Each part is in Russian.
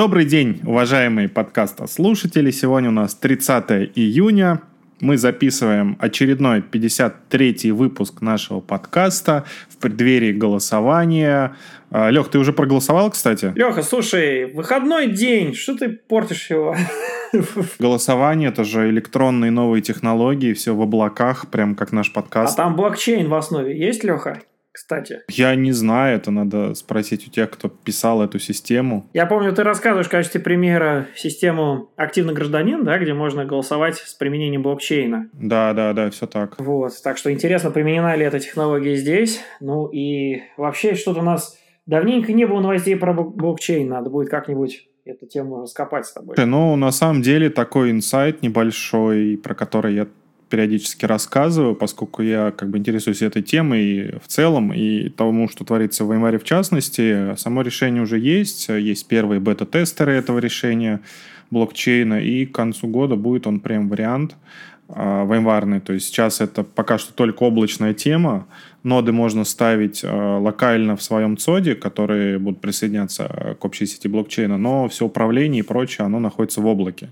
Добрый день, уважаемые подкаста слушатели. Сегодня у нас 30 июня. Мы записываем очередной 53-й выпуск нашего подкаста в преддверии голосования. А, Лех, ты уже проголосовал, кстати? Леха, слушай, выходной день, что ты портишь его? Голосование, это же электронные новые технологии, все в облаках, прям как наш подкаст. А там блокчейн в основе есть, Леха? Кстати? Я не знаю, это надо спросить у тех, кто писал эту систему. Я помню, ты рассказываешь в качестве примера систему «Активный гражданин», да, где можно голосовать с применением блокчейна. Да, да, да, все так. Вот, так что интересно, применена ли эта технология здесь. Ну и вообще что-то у нас давненько не было новостей про блокчейн, надо будет как-нибудь эту тему раскопать с тобой. Ну, на самом деле, такой инсайт небольшой, про который я периодически рассказываю, поскольку я как бы интересуюсь этой темой в целом и тому, что творится в январе в частности. Само решение уже есть, есть первые бета-тестеры этого решения блокчейна, и к концу года будет он прям вариант э, ваймварный. То есть сейчас это пока что только облачная тема. Ноды можно ставить э, локально в своем ЦОДе, которые будут присоединяться к общей сети блокчейна, но все управление и прочее, оно находится в облаке.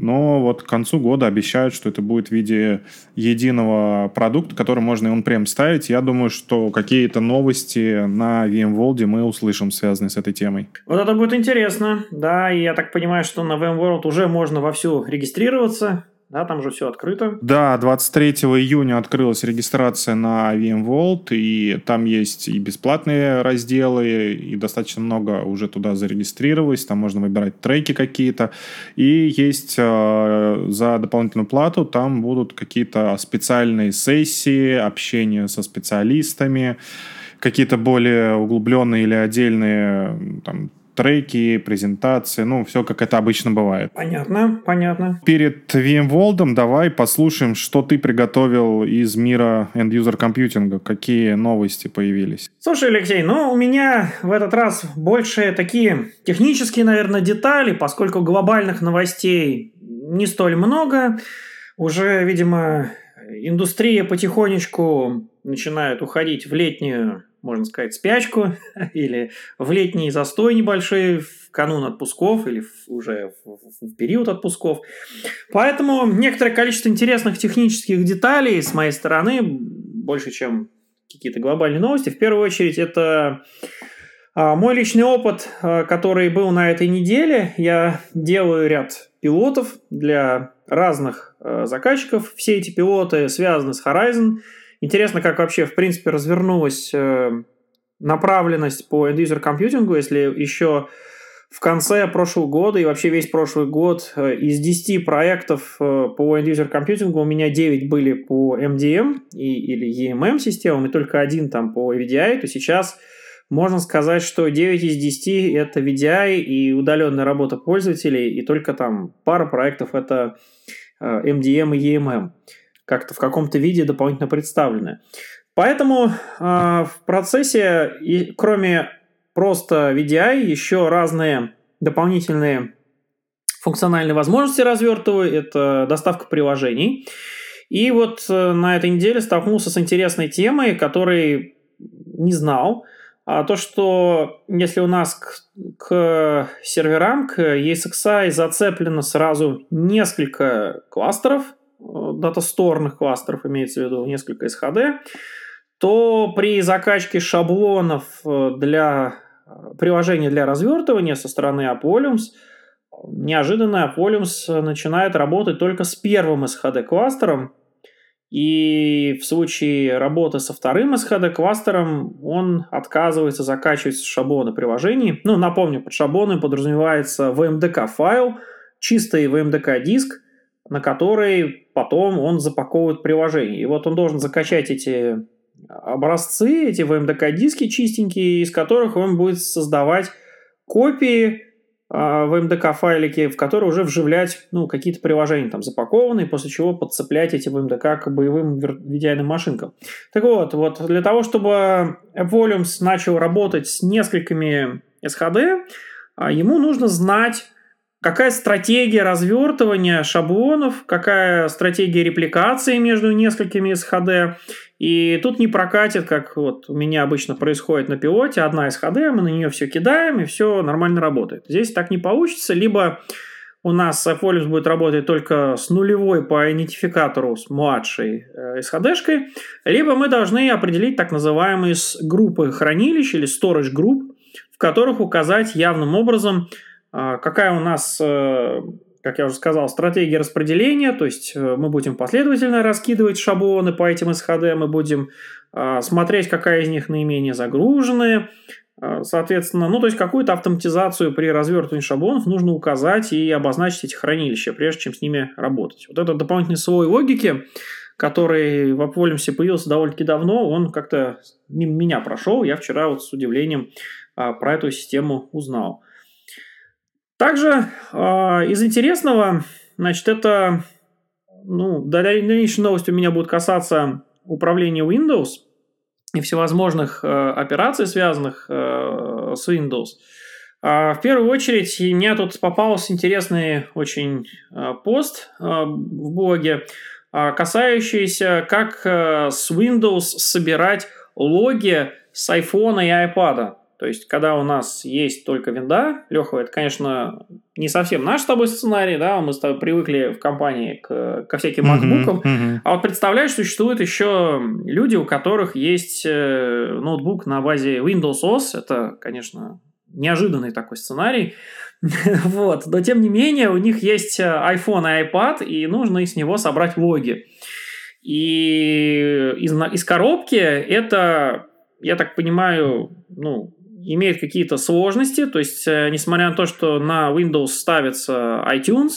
Но вот к концу года обещают, что это будет в виде единого продукта, который можно и он прям ставить. Я думаю, что какие-то новости на VMworld мы услышим, связанные с этой темой. Вот это будет интересно. Да, и я так понимаю, что на VMworld уже можно вовсю регистрироваться да, там уже все открыто. Да, 23 июня открылась регистрация на VMworld, и там есть и бесплатные разделы, и достаточно много уже туда зарегистрировалось, там можно выбирать треки какие-то, и есть э, за дополнительную плату, там будут какие-то специальные сессии, общение со специалистами, какие-то более углубленные или отдельные там, треки, презентации, ну, все как это обычно бывает. Понятно, понятно. Перед VMworld давай послушаем, что ты приготовил из мира end-user компьютинга, какие новости появились. Слушай, Алексей, ну, у меня в этот раз больше такие технические, наверное, детали, поскольку глобальных новостей не столь много. Уже, видимо, индустрия потихонечку начинает уходить в летнюю можно сказать, спячку или в летний застой небольшой в канун отпусков или уже в, в период отпусков. Поэтому некоторое количество интересных технических деталей с моей стороны, больше, чем какие-то глобальные новости. В первую очередь, это а, мой личный опыт, а, который был на этой неделе. Я делаю ряд пилотов для разных а, заказчиков. Все эти пилоты связаны с Horizon – Интересно, как вообще, в принципе, развернулась э, направленность по end-user компьютингу, если еще в конце прошлого года и вообще весь прошлый год э, из 10 проектов э, по end-user компьютингу у меня 9 были по MDM и, или EMM системам, и только один там по VDI, то сейчас можно сказать, что 9 из 10 это VDI и удаленная работа пользователей, и только там пара проектов это MDM и EMM как-то в каком-то виде дополнительно представлены. Поэтому э, в процессе, и, кроме просто VDI, еще разные дополнительные функциональные возможности развертываю. Это доставка приложений. И вот э, на этой неделе столкнулся с интересной темой, которой не знал. А то, что если у нас к, к серверам, к ESXi зацеплено сразу несколько кластеров – датасторных кластеров, имеется в виду несколько SHD, то при закачке шаблонов э, для э, приложения для развертывания со стороны Apoliums неожиданно Apoliums начинает работать только с первым SHD-кластером, и в случае работы со вторым SHD-кластером он отказывается закачивать шаблоны приложений. Ну, напомню, под шаблоны подразумевается VMDK-файл, чистый VMDK-диск – на который потом он запаковывает приложение. И вот он должен закачать эти образцы, эти VMDK-диски чистенькие, из которых он будет создавать копии а, в MDK-файлике, в которые уже вживлять ну, какие-то приложения там запакованные, после чего подцеплять эти VMDK к боевым VDI машинкам. Так вот, вот для того, чтобы AppVolumes начал работать с несколькими SHD, а, ему нужно знать какая стратегия развертывания шаблонов, какая стратегия репликации между несколькими SHD. И тут не прокатит, как вот у меня обычно происходит на пилоте, одна SHD, мы на нее все кидаем, и все нормально работает. Здесь так не получится, либо у нас Folius будет работать только с нулевой по идентификатору с младшей э, SHD-шкой, либо мы должны определить так называемые группы хранилищ или storage групп, в которых указать явным образом, э, какая у нас, э, как я уже сказал, стратегия распределения, то есть мы будем последовательно раскидывать шаблоны по этим SHD, мы будем смотреть, какая из них наименее загруженная, а, соответственно, ну, то есть какую-то автоматизацию при развертывании шаблонов нужно указать и обозначить эти хранилища, прежде чем с ними работать. Вот этот дополнительный слой логики, который в AppVolume появился довольно-таки давно, он как-то мимо меня прошел. Я вчера вот с удивлением а, про эту систему узнал. Также а, из интересного, значит, это, ну, дальнейшие новости у меня будут касаться управления Windows – и всевозможных э, операций, связанных э, с Windows. А в первую очередь, мне тут попался интересный очень э, пост в блоге, э, касающийся, как с Windows собирать логи с iPhone и iPad. То есть, когда у нас есть только винда, Леха, это, конечно, не совсем наш с тобой сценарий, да, мы с тобой привыкли в компании к, ко всяким макбукам, uh-huh, uh-huh. а вот представляешь, существуют еще люди, у которых есть э, ноутбук на базе Windows OS, это, конечно, неожиданный такой сценарий, вот, но тем не менее у них есть э, iPhone и iPad, и нужно из него собрать логи. И из, из коробки это, я так понимаю, ну, имеет какие-то сложности, то есть, э, несмотря на то, что на Windows ставится iTunes,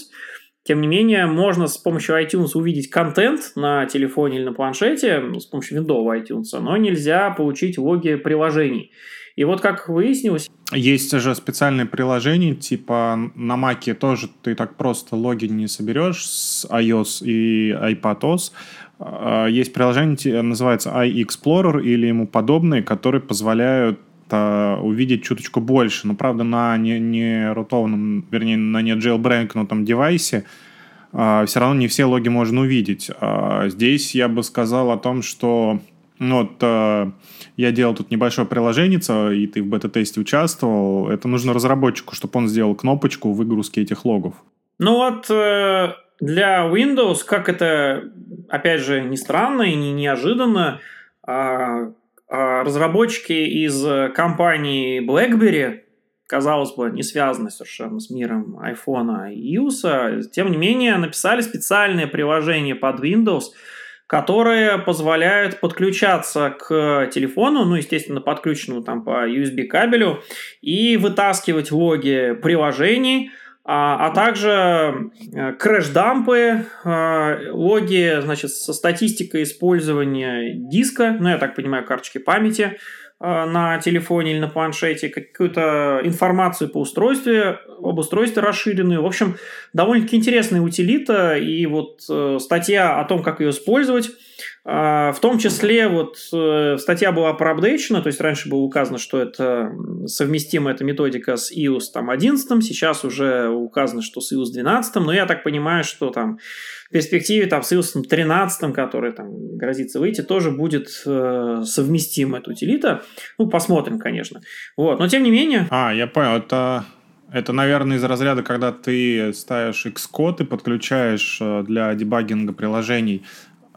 тем не менее, можно с помощью iTunes увидеть контент на телефоне или на планшете, с помощью виндового iTunes, но нельзя получить логи приложений. И вот как выяснилось... Есть же специальные приложения, типа на Маке тоже ты так просто логи не соберешь с iOS и iPadOS. А, есть приложение, называется iExplorer или ему подобные, которые позволяют увидеть чуточку больше. Но, правда, на не, не рутованном, вернее, на не jailbreakнутом девайсе а, все равно не все логи можно увидеть. А, здесь я бы сказал о том, что ну, вот, а, я делал тут небольшое приложение, и ты в бета-тесте участвовал. Это нужно разработчику, чтобы он сделал кнопочку выгрузки этих логов. Ну вот э, для Windows, как это, опять же, не странно и не неожиданно, а, разработчики из э, компании BlackBerry, казалось бы, не связаны совершенно с миром iPhone и iOS, тем не менее написали специальное приложение под Windows, которые позволяют подключаться к телефону, ну, естественно, подключенному там по USB кабелю, и вытаскивать логи приложений – а, а также э, крэш-дампы, э, логи значит, со статистикой использования диска, ну, я так понимаю, карточки памяти э, на телефоне или на планшете, какую-то информацию по устройству, об устройстве расширенную. В общем, довольно-таки интересная утилита, и вот статья о том, как ее использовать, а, в том числе вот э, статья была проапдейчена, то есть раньше было указано, что это совместима эта методика с iOS там, 11, сейчас уже указано, что с iOS 12, но я так понимаю, что там в перспективе там, с iOS 13, который там грозится выйти, тоже будет э, совместим эта утилита. Ну, посмотрим, конечно. Вот. Но тем не менее... А, я понял, это это, наверное, из разряда, когда ты ставишь Xcode и подключаешь э, для дебагинга приложений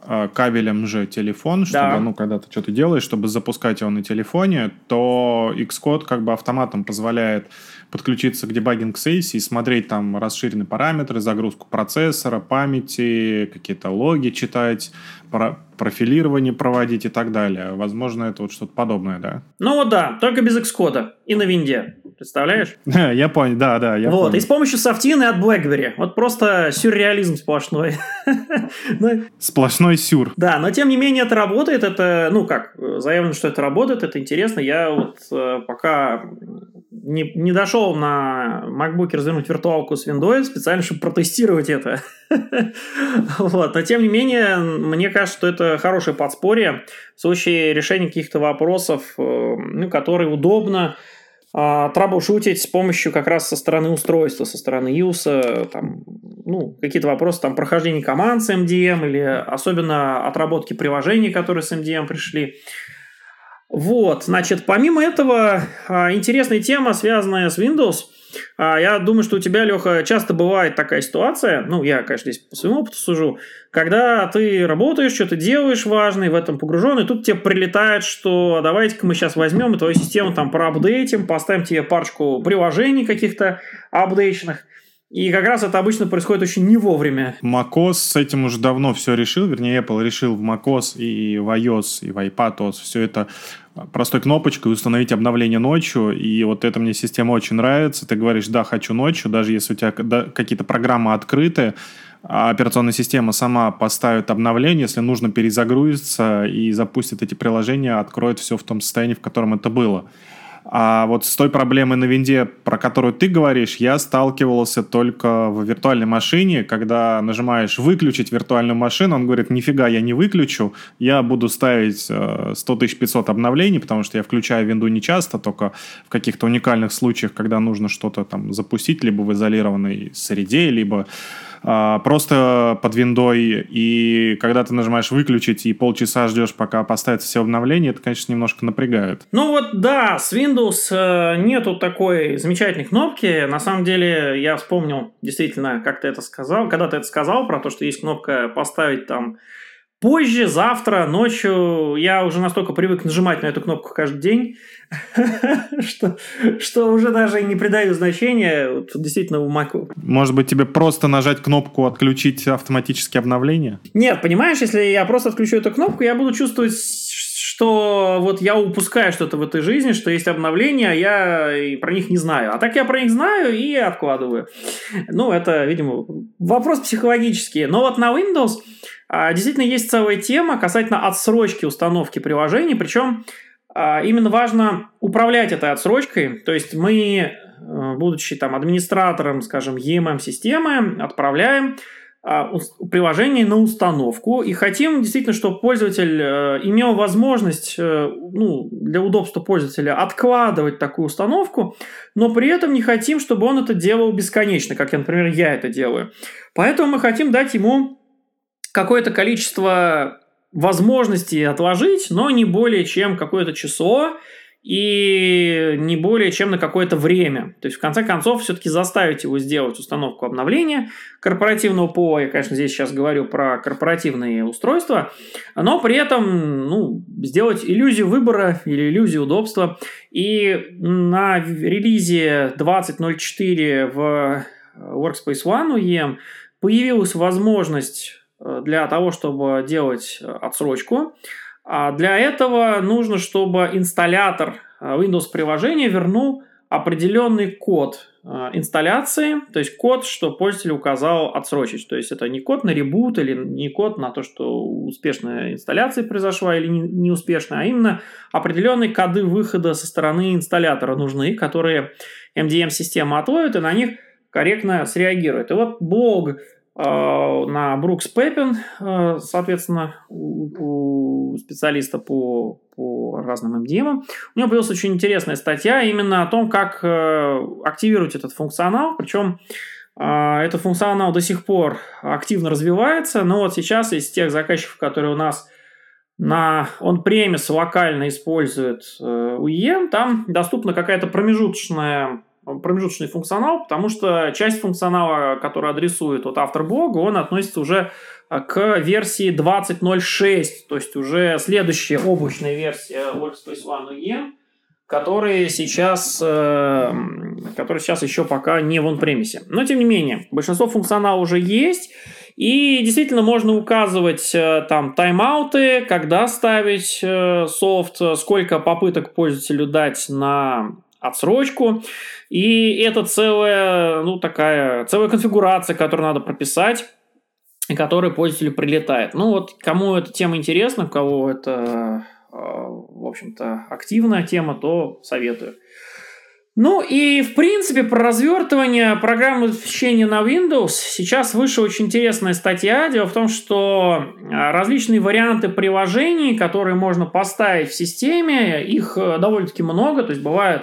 а, кабелем же телефон, чтобы, да. ну, когда ты что-то делаешь, чтобы запускать его на телефоне, то Xcode как бы автоматом позволяет подключиться к дебагинг-сессии, смотреть там расширенные параметры, загрузку процессора, памяти, какие-то логи читать, про профилирование проводить и так далее. Возможно, это вот что-то подобное, да? Ну вот да, только без Xcode и на винде. Представляешь? Я понял, да, да. Я вот, понял. и с помощью софтины от BlackBerry. Вот просто сюрреализм сплошной. Ну, сплошной сюр. Да, но тем не менее это работает. Это, ну как, заявлено, что это работает, это интересно. Я вот э, пока не, не дошел на MacBook развернуть виртуалку с Windows специально, чтобы протестировать это. вот. Но тем не менее, мне кажется, что это хорошее подспорье в случае решения каких-то вопросов, э, ну, которые удобно а, траблшутить с помощью как раз со стороны устройства, со стороны iOS, там, ну, какие-то вопросы там прохождения команд с MDM или особенно отработки приложений, которые с MDM пришли. Вот, значит, помимо этого, а, интересная тема, связанная с Windows – а, я думаю, что у тебя, Леха, часто бывает такая ситуация, ну, я, конечно, здесь по своему опыту сужу, когда ты работаешь, что-то делаешь важное, в этом погружен, и тут тебе прилетает, что давайте-ка мы сейчас возьмем и твою систему там проапдейтим, поставим тебе парочку приложений каких-то апдейчных, и как раз это обычно происходит очень не вовремя. macOS с этим уже давно все решил, вернее, Apple решил в macOS и в iOS, и в iPadOS все это простой кнопочкой установить обновление ночью, и вот эта мне система очень нравится. Ты говоришь, да, хочу ночью, даже если у тебя какие-то программы открыты, а операционная система сама поставит обновление, если нужно перезагрузиться и запустит эти приложения, откроет все в том состоянии, в котором это было. А вот с той проблемой на винде, про которую ты говоришь, я сталкивался только в виртуальной машине, когда нажимаешь «выключить виртуальную машину», он говорит «нифига, я не выключу, я буду ставить 100 500 обновлений, потому что я включаю винду не часто, только в каких-то уникальных случаях, когда нужно что-то там запустить, либо в изолированной среде, либо просто под виндой, и когда ты нажимаешь выключить и полчаса ждешь, пока поставится все обновления, это, конечно, немножко напрягает. Ну вот да, с Windows э, нету такой замечательной кнопки. На самом деле, я вспомнил действительно, как ты это сказал, когда ты это сказал, про то, что есть кнопка поставить там позже, завтра, ночью. Я уже настолько привык нажимать на эту кнопку каждый день, что, что уже даже не придаю значения вот, действительно в Mac. Может быть, тебе просто нажать кнопку «Отключить автоматические обновления»? Нет, понимаешь, если я просто отключу эту кнопку, я буду чувствовать что вот я упускаю что-то в этой жизни, что есть обновления, а я про них не знаю. А так я про них знаю и откладываю. Ну, это, видимо, вопрос психологический. Но вот на Windows действительно есть целая тема касательно отсрочки установки приложений, причем а, именно важно управлять этой отсрочкой, то есть мы, э, будучи там администратором, скажем, EMM-системы, отправляем а, приложение на установку и хотим действительно, чтобы пользователь э, имел возможность э, ну, для удобства пользователя откладывать такую установку, но при этом не хотим, чтобы он это делал бесконечно, как, например, я это делаю. Поэтому мы хотим дать ему какое-то количество возможностей отложить, но не более чем какое-то число и не более чем на какое-то время. То есть, в конце концов, все-таки заставить его сделать установку обновления корпоративного ПО. Я, конечно, здесь сейчас говорю про корпоративные устройства, но при этом ну, сделать иллюзию выбора или иллюзию удобства. И на релизе 20.04 в Workspace ONE UEM появилась возможность для того, чтобы делать э, отсрочку. А для этого нужно, чтобы инсталлятор э, Windows приложения вернул определенный код инсталляции, то есть код, что пользователь указал отсрочить. То есть это не код на ребут или не код на то, что успешная инсталляция произошла или неуспешная, а именно определенные коды выхода со стороны инсталлятора нужны, которые MDM-система отловит и на них корректно среагирует. И вот блог Э, на Брукс Пеппин, э, соответственно, у, специалиста по, по разным MDM. У него появилась очень интересная статья именно о том, как э, активировать этот функционал. Причем этот функционал до сих пор активно развивается, но вот сейчас из тех заказчиков, которые у нас на он-премис локально используют UEM, там доступна какая-то промежуточная промежуточный функционал, потому что часть функционала, который адресует вот автор блога, он относится уже а, к версии 20.06, то есть уже следующая облачная версия Workspace ONE UEM, которые сейчас, э, которые сейчас еще пока не в он-премисе. Но, тем не менее, большинство функционала уже есть, и действительно можно указывать э, там тайм-ауты, когда ставить э, софт, сколько попыток пользователю дать на отсрочку. И это целая, ну, такая, целая конфигурация, которую надо прописать и которая пользователю прилетает. Ну, вот кому эта тема интересна, у кого это, э, в общем-то, активная тема, то советую. Ну и, в принципе, про развертывание программы обеспечения на Windows сейчас вышла очень интересная статья. Дело в том, что а, различные варианты приложений, которые можно поставить в системе, их э, довольно-таки много. То есть бывает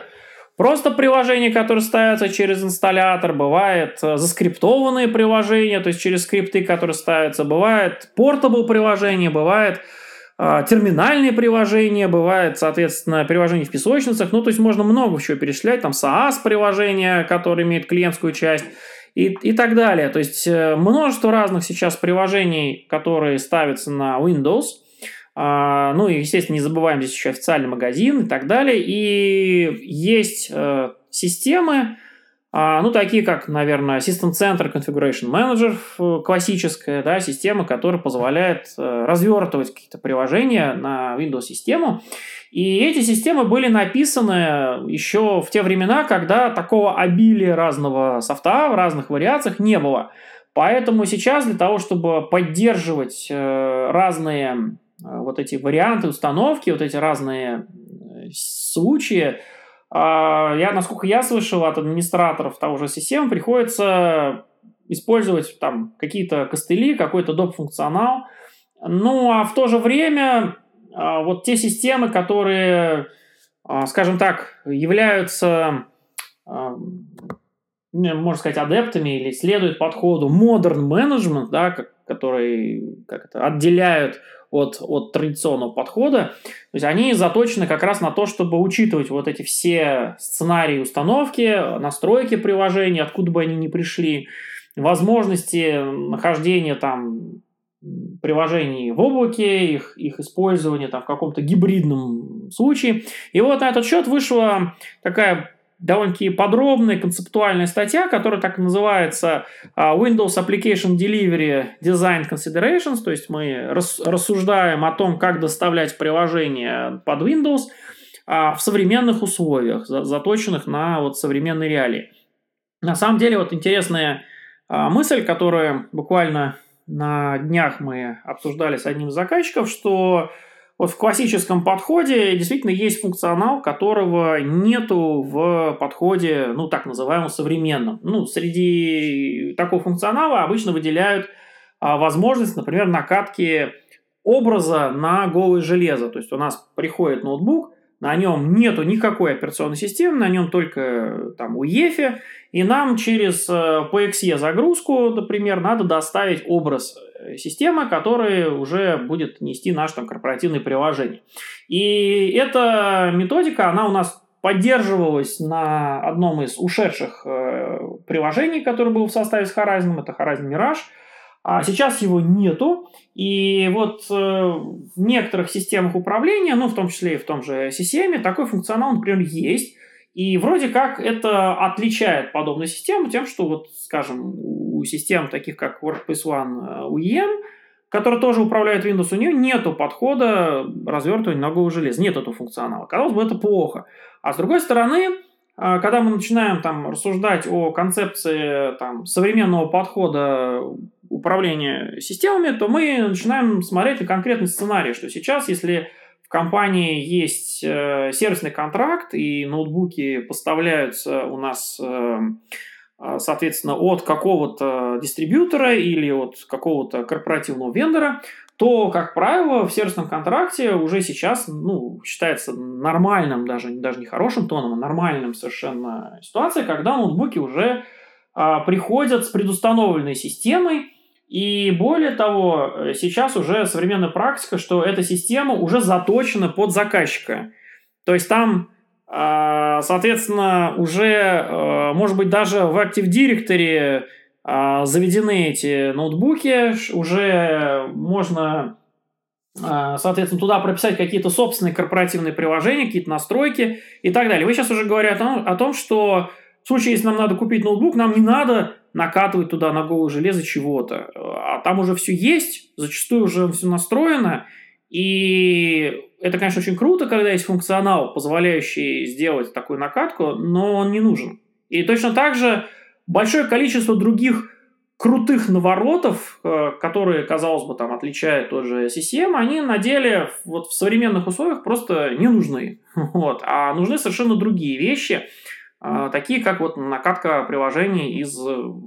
просто приложения, которые ставятся через инсталлятор, бывает э, заскриптованные приложения, то есть через скрипты, которые ставятся, бывает портабл приложения, бывает э, терминальные приложения, бывает, соответственно, приложения в песочницах, ну, то есть можно много чего перечислять, там SaaS приложения, которые имеют клиентскую часть, и, и так далее. То есть э, множество разных сейчас приложений, которые ставятся на Windows – ну и, естественно, не забываем здесь еще официальный магазин и так далее. И есть э, системы, э, ну, такие как, наверное, System Center Configuration Manager, классическая да, система, которая позволяет э, развертывать какие-то приложения на Windows-систему. И эти системы были написаны еще в те времена, когда такого обилия разного софта в разных вариациях не было. Поэтому сейчас для того, чтобы поддерживать э, разные а, вот эти варианты установки, вот эти разные э, случаи, а, я, насколько я слышал от администраторов того же системы, приходится использовать там какие-то костыли, какой-то доп. функционал. Ну, а в то же время а, вот те системы, которые, скажем так, являются, можно сказать, адептами или следуют подходу modern management, да, который как это, отделяют от, от традиционного подхода. То есть они заточены как раз на то, чтобы учитывать вот эти все сценарии установки, настройки приложения, откуда бы они ни пришли, возможности нахождения там приложений в облаке, их, их использование там, в каком-то гибридном случае. И вот на этот счет вышла такая довольно-таки подробная концептуальная статья, которая так и называется а, Windows Application Delivery Design Considerations, то есть мы рассуждаем о том, как доставлять приложение под Windows а, в современных условиях, заточенных на вот современные реалии. На самом деле вот интересная а, мысль, которую буквально на днях мы обсуждали с одним из заказчиков, что вот в классическом подходе действительно есть функционал, которого нету в подходе, ну, так называемом современном. Ну, среди такого функционала обычно выделяют а, возможность, например, накатки образа на голое железо. То есть у нас приходит ноутбук, на нем нету никакой операционной системы, на нем только там UEFI, и нам через э, PXE загрузку, например, надо доставить образ системы, который уже будет нести наше там корпоративное приложение. И эта методика, она у нас поддерживалась на одном из ушедших э, приложений, которое было в составе с Horizon, это Horizon Mirage – а сейчас его нету, и вот э, в некоторых системах управления, ну, в том числе и в том же CCM, такой функционал, например, есть. И вроде как это отличает подобную систему тем, что вот, скажем, у систем таких как WordPress ONE UEM, э, который тоже управляет Windows, у нее нету подхода развертывания ногового железа, нет этого функционала. Казалось бы, это плохо. А с другой стороны, э, когда мы начинаем там рассуждать о концепции там, современного подхода управления системами, то мы начинаем смотреть на конкретный сценарий, что сейчас, если компании есть э, сервисный контракт и ноутбуки поставляются у нас, э, э, соответственно, от какого-то дистрибьютора или от какого-то корпоративного вендора, то, как правило, в сервисном контракте уже сейчас ну, считается нормальным, даже, даже не хорошим тоном, а нормальным совершенно ситуация, когда ноутбуки уже а, приходят с предустановленной системой, и более того, э, сейчас уже современная практика, что эта система уже заточена под заказчика. То есть там, а, соответственно, уже, э, может быть, даже в Active Directory а, заведены эти ноутбуки, уже можно, а, соответственно, туда прописать какие-то собственные корпоративные приложения, какие-то настройки и так далее. Вы сейчас уже говорите о том, что в случае, если нам надо купить ноутбук, нам не надо накатывать туда на голое железо чего-то. А там уже все есть, зачастую уже все настроено. И это, конечно, очень круто, когда есть функционал, позволяющий сделать такую накатку, но он не нужен. И точно так же большое количество других крутых наворотов, э, которые, казалось бы, там отличают тот же CCM, они на деле вот в современных условиях просто не нужны. Вот. А нужны совершенно другие вещи – такие как вот накатка приложений из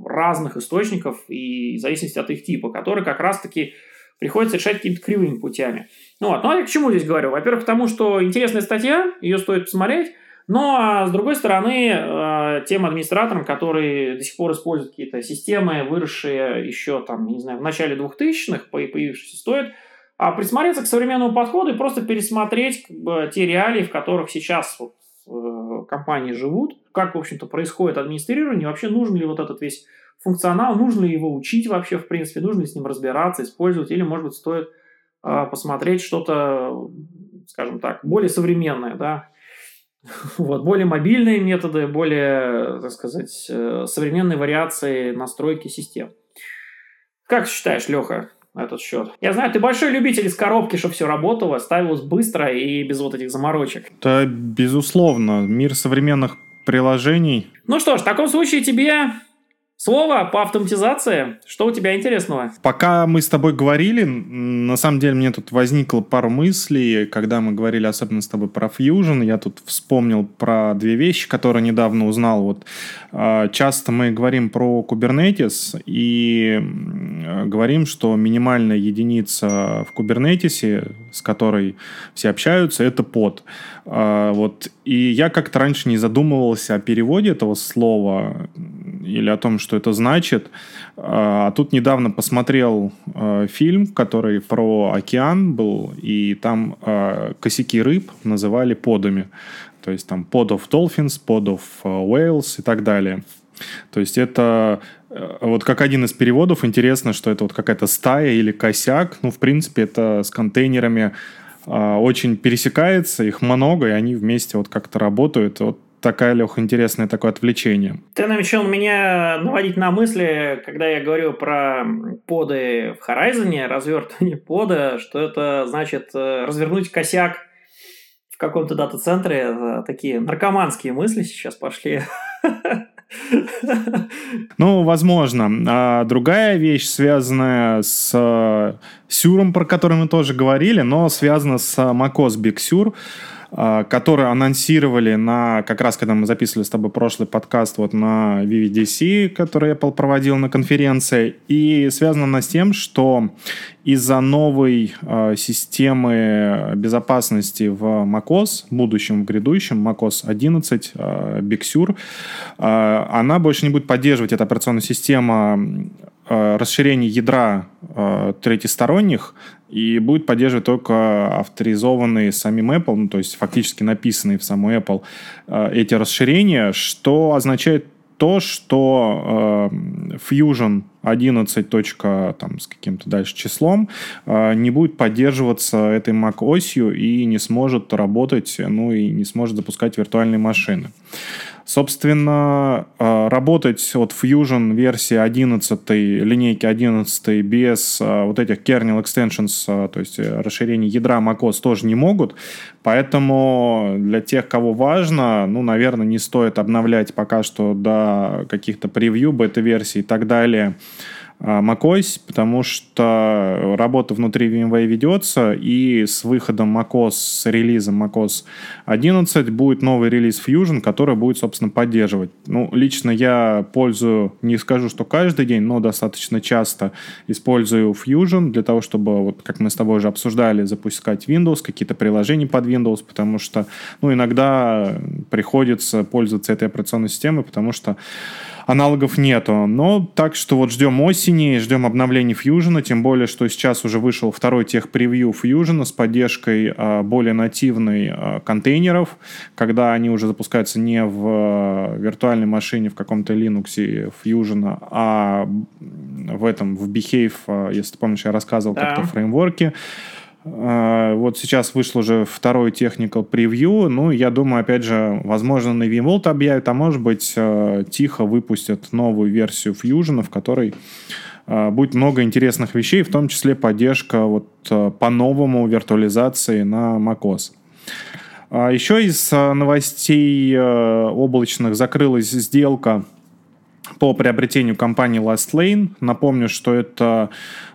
разных источников и в зависимости от их типа, которые как раз-таки приходится решать какими-то кривыми путями. Ну, вот. ну а я к чему здесь говорю? Во-первых, к тому, что интересная статья, ее стоит посмотреть. Но, а с другой стороны, э, тем администраторам, которые до сих пор используют какие-то системы, выросшие еще там, не знаю, в начале 2000-х, появившиеся, стоит а присмотреться к современному подходу и просто пересмотреть как бы, те реалии, в которых сейчас вот, э, компании живут, как, в общем-то, происходит администрирование, вообще нужен ли вот этот весь функционал, нужно ли его учить вообще, в принципе, нужно ли с ним разбираться, использовать, или, может быть, стоит э, посмотреть что-то, скажем так, более современное, да, вот, более мобильные методы, более, так сказать, э, современные вариации настройки систем. Как считаешь, Леха, на этот счет. Я знаю, ты большой любитель из коробки, чтобы все работало, ставилось быстро и без вот этих заморочек. Да, безусловно. Мир современных приложений. Ну что ж, в таком случае тебе Слово по автоматизации. Что у тебя интересного? Пока мы с тобой говорили, на самом деле мне тут возникло пару мыслей, когда мы говорили особенно с тобой про Fusion, я тут вспомнил про две вещи, которые недавно узнал. Вот а, часто мы говорим про Kubernetes и говорим, что минимальная единица в Kubernetes, с которой все общаются, это под. А, вот. И я как-то раньше не задумывался о переводе этого слова или о том, что это значит. А тут недавно посмотрел э, фильм, который про океан был, и там э, косяки рыб называли подами. То есть там pod of dolphins, pod of whales и так далее. То есть это вот как один из переводов, интересно, что это вот какая-то стая или косяк. Ну, в принципе, это с контейнерами очень пересекается, их много, и они вместе вот как-то работают. Вот такая, Лех, интересное такое отвлечение. Ты начал меня наводить на мысли, когда я говорю про поды в Horizon, развертывание пода, что это значит э, развернуть косяк в каком-то дата-центре. Такие наркоманские мысли сейчас пошли. Ну, возможно. А другая вещь, связанная с э, Сюром, про который мы тоже говорили, но связана с macOS Big Sur. А, которые анонсировали на, как раз когда мы записывали с тобой прошлый подкаст, вот на VVDC, который Apple проводил на конференции, и связано она с тем, что из-за новой э, системы безопасности в macOS, в будущем, в грядущем, macOS 11, э, Big Sur, э, она больше не будет поддерживать, эта операционная система, э, расширение ядра э, третьесторонних и будет поддерживать только авторизованные самим Apple, ну, то есть фактически написанные в самой Apple э, эти расширения, что означает то, что э, Fusion 11. там, с каким-то дальше числом э, не будет поддерживаться этой Mac осью и не сможет работать, ну и не сможет запускать виртуальные машины. Собственно, э, работать от Fusion версии 11, линейки 11 без э, вот этих kernel extensions, э, то есть расширений ядра macOS тоже не могут. Поэтому для тех, кого важно, ну, наверное, не стоит обновлять пока что до каких-то превью, бета-версий и так далее macOS, потому что работа внутри VMware ведется, и с выходом macOS, с релизом macOS 11 будет новый релиз Fusion, который будет, собственно, поддерживать. Ну, лично я пользую, не скажу, что каждый день, но достаточно часто использую Fusion для того, чтобы, вот как мы с тобой уже обсуждали, запускать Windows, какие-то приложения под Windows, потому что, ну, иногда приходится пользоваться этой операционной системой, потому что аналогов нету. Но так что вот ждем осени, ждем обновлений Fusion, тем более, что сейчас уже вышел второй тех превью Fusion с поддержкой а, более нативной а, контейнеров, когда они уже запускаются не в а, виртуальной машине в каком-то Linux Fusion, а в этом, в Behave, если ты помнишь, я рассказывал да. как-то фреймворке. А, вот сейчас вышел уже второй technical preview. Ну, я думаю, опять же, возможно, на VMworld объявят, а может быть, э, тихо выпустят новую версию Fusion, в которой э, будет много интересных вещей, в том числе поддержка вот э, по-новому виртуализации на macOS. А еще из новостей облачных закрылась сделка по приобретению компании Last Lane. Напомню, что это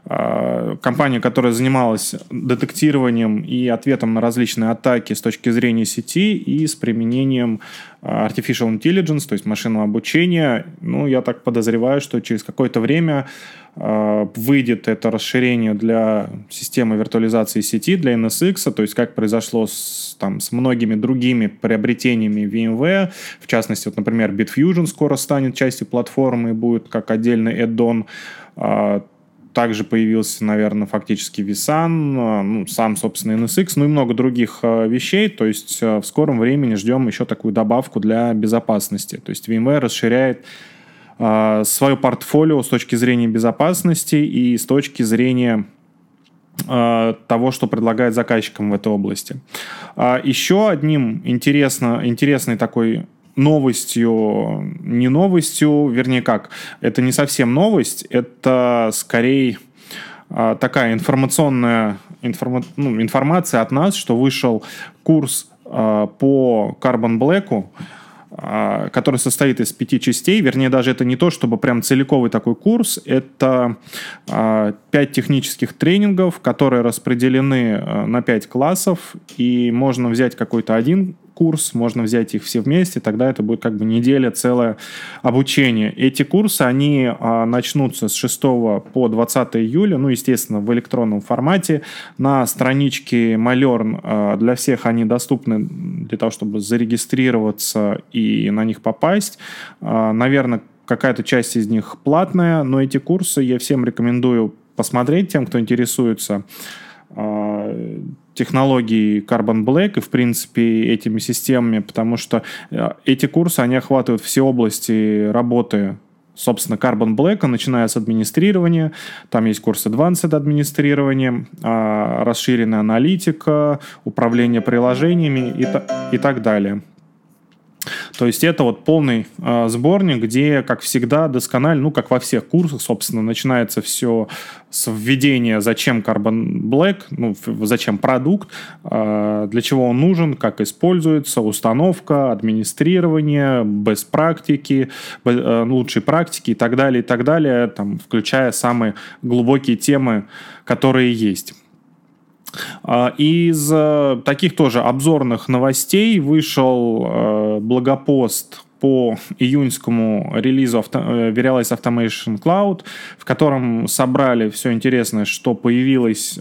э, компания, которая занималась детектированием и ответом на различные атаки с точки зрения сети и с применением Artificial Intelligence, то есть машинного обучения. Ну, я так подозреваю, что через какое-то время э, выйдет это расширение для системы виртуализации сети, для NSX, то есть как произошло с, там, с многими другими приобретениями VMware, в частности, вот, например, Bitfusion скоро станет частью платформы и будет как отдельный add-on, э, также появился, наверное, фактически vSAN, ну, сам, собственно, NSX, ну и много других вещей. То есть в скором времени ждем еще такую добавку для безопасности. То есть VMware расширяет а, свое портфолио с точки зрения безопасности и с точки зрения а, того, что предлагает заказчикам в этой области. А, еще одним интересно, интересной такой новостью, не новостью, вернее как, это не совсем новость, это скорее такая информационная информа, ну, информация от нас, что вышел курс по Carbon Black, а, который состоит из пяти частей, вернее, даже это не то, чтобы прям целиковый такой курс, это а, пять технических тренингов, которые распределены а, на пять классов, и можно взять какой-то один курс, можно взять их все вместе, тогда это будет как бы неделя целое обучение. Эти курсы, они а, начнутся с 6 по 20 июля, ну, естественно, в электронном формате. На страничке Malern а, для всех они доступны для того, чтобы зарегистрироваться и на них попасть. А, наверное, какая-то часть из них платная, но эти курсы я всем рекомендую посмотреть тем, кто интересуется технологий Carbon Black и, в принципе, этими системами, потому что э, эти курсы, они охватывают все области работы собственно, Carbon Black, начиная с администрирования. Там есть курс Advanced администрирования, а, расширенная аналитика, управление приложениями и, и так далее. То есть это вот полный э, сборник, где, как всегда, досконально, ну, как во всех курсах, собственно, начинается все с введения, зачем Carbon Black, ну, зачем продукт, э, для чего он нужен, как используется, установка, администрирование, best практики, э, лучшие практики и так далее, и так далее, там, включая самые глубокие темы, которые есть. А, из э, таких тоже обзорных новостей вышел э, благопост по июньскому релизу э, Verialize Automation Cloud, в котором собрали все интересное, что появилось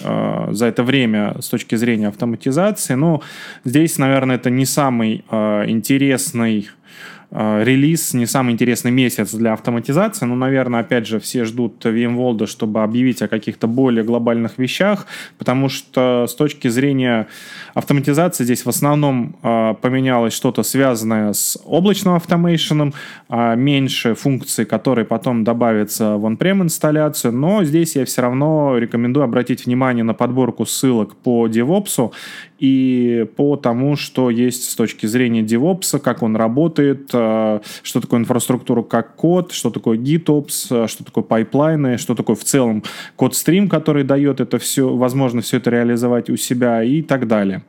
за это время с точки зрения автоматизации. Но здесь, наверное, это не самый интересный Э, релиз не самый интересный месяц для автоматизации. Ну, наверное, опять же, все ждут VMworld, чтобы объявить о каких-то более глобальных вещах, потому что с точки зрения автоматизации здесь в основном э, поменялось что-то связанное с облачным автомейшеном, э, меньше функций, которые потом добавятся в on-prem инсталляцию, но здесь я все равно рекомендую обратить внимание на подборку ссылок по DevOps и по тому, что есть с точки зрения DevOps, как он работает, э, что такое инфраструктура как код, что такое GitOps, э, что такое пайплайны, что такое в целом Code Stream, который дает это все, возможно все это реализовать у себя и так далее.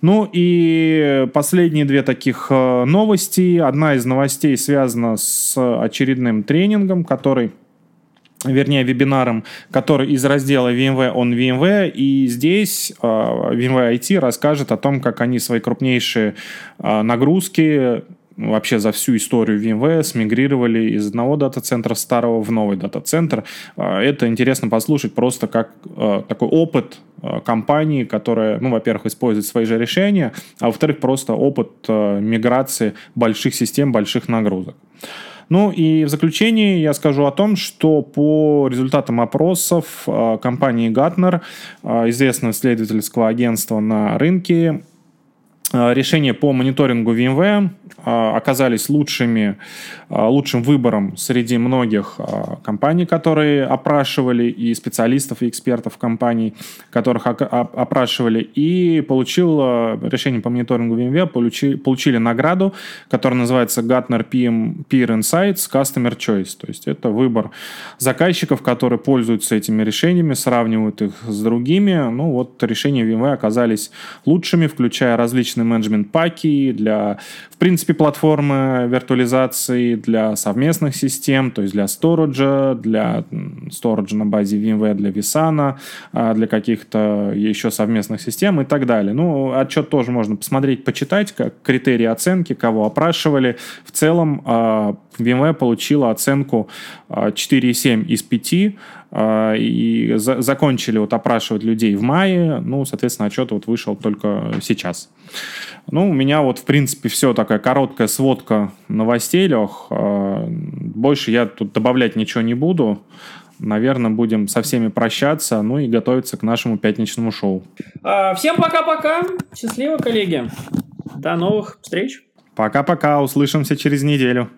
Ну и последние две таких э, новости. Одна из новостей связана с очередным тренингом, который вернее, вебинаром, который из раздела VMware on VMware, и здесь э, VMware IT расскажет о том, как они свои крупнейшие э, нагрузки вообще за всю историю VMware смигрировали из одного дата-центра старого в новый дата-центр. Э, это интересно послушать просто как э, такой опыт компании, которая, ну, во-первых, использует свои же решения, а во-вторых, просто опыт миграции больших систем, больших нагрузок. Ну и в заключение я скажу о том, что по результатам опросов э, компании Gartner, э, известного исследовательского агентства на рынке, решения по мониторингу VMware оказались лучшими, лучшим выбором среди многих компаний, которые опрашивали, и специалистов, и экспертов компаний, которых опрашивали, и получил решение по мониторингу VMware, получили, получили награду, которая называется Gartner PM Peer Insights Customer Choice, то есть это выбор заказчиков, которые пользуются этими решениями, сравнивают их с другими, ну вот решения VMware оказались лучшими, включая различные различные менеджмент-паки, для, в принципе, платформы виртуализации, для совместных систем, то есть для сториджа, для сториджа на базе VMware, для Visana, а, для каких-то еще совместных систем и так далее. Ну, отчет тоже можно посмотреть, почитать, как критерии оценки, кого опрашивали. В целом, а, VMware получила оценку 4,7 из 5, а, и за, закончили вот опрашивать людей в мае, ну, соответственно, отчет вот вышел только сейчас. Ну, у меня вот, в принципе, все, такая короткая сводка новостей, Лех. А, больше я тут добавлять ничего не буду. Наверное, будем со всеми прощаться, ну и готовиться к нашему пятничному шоу. А, всем пока-пока. Счастливо, коллеги. До новых встреч. Пока-пока. Услышимся через неделю.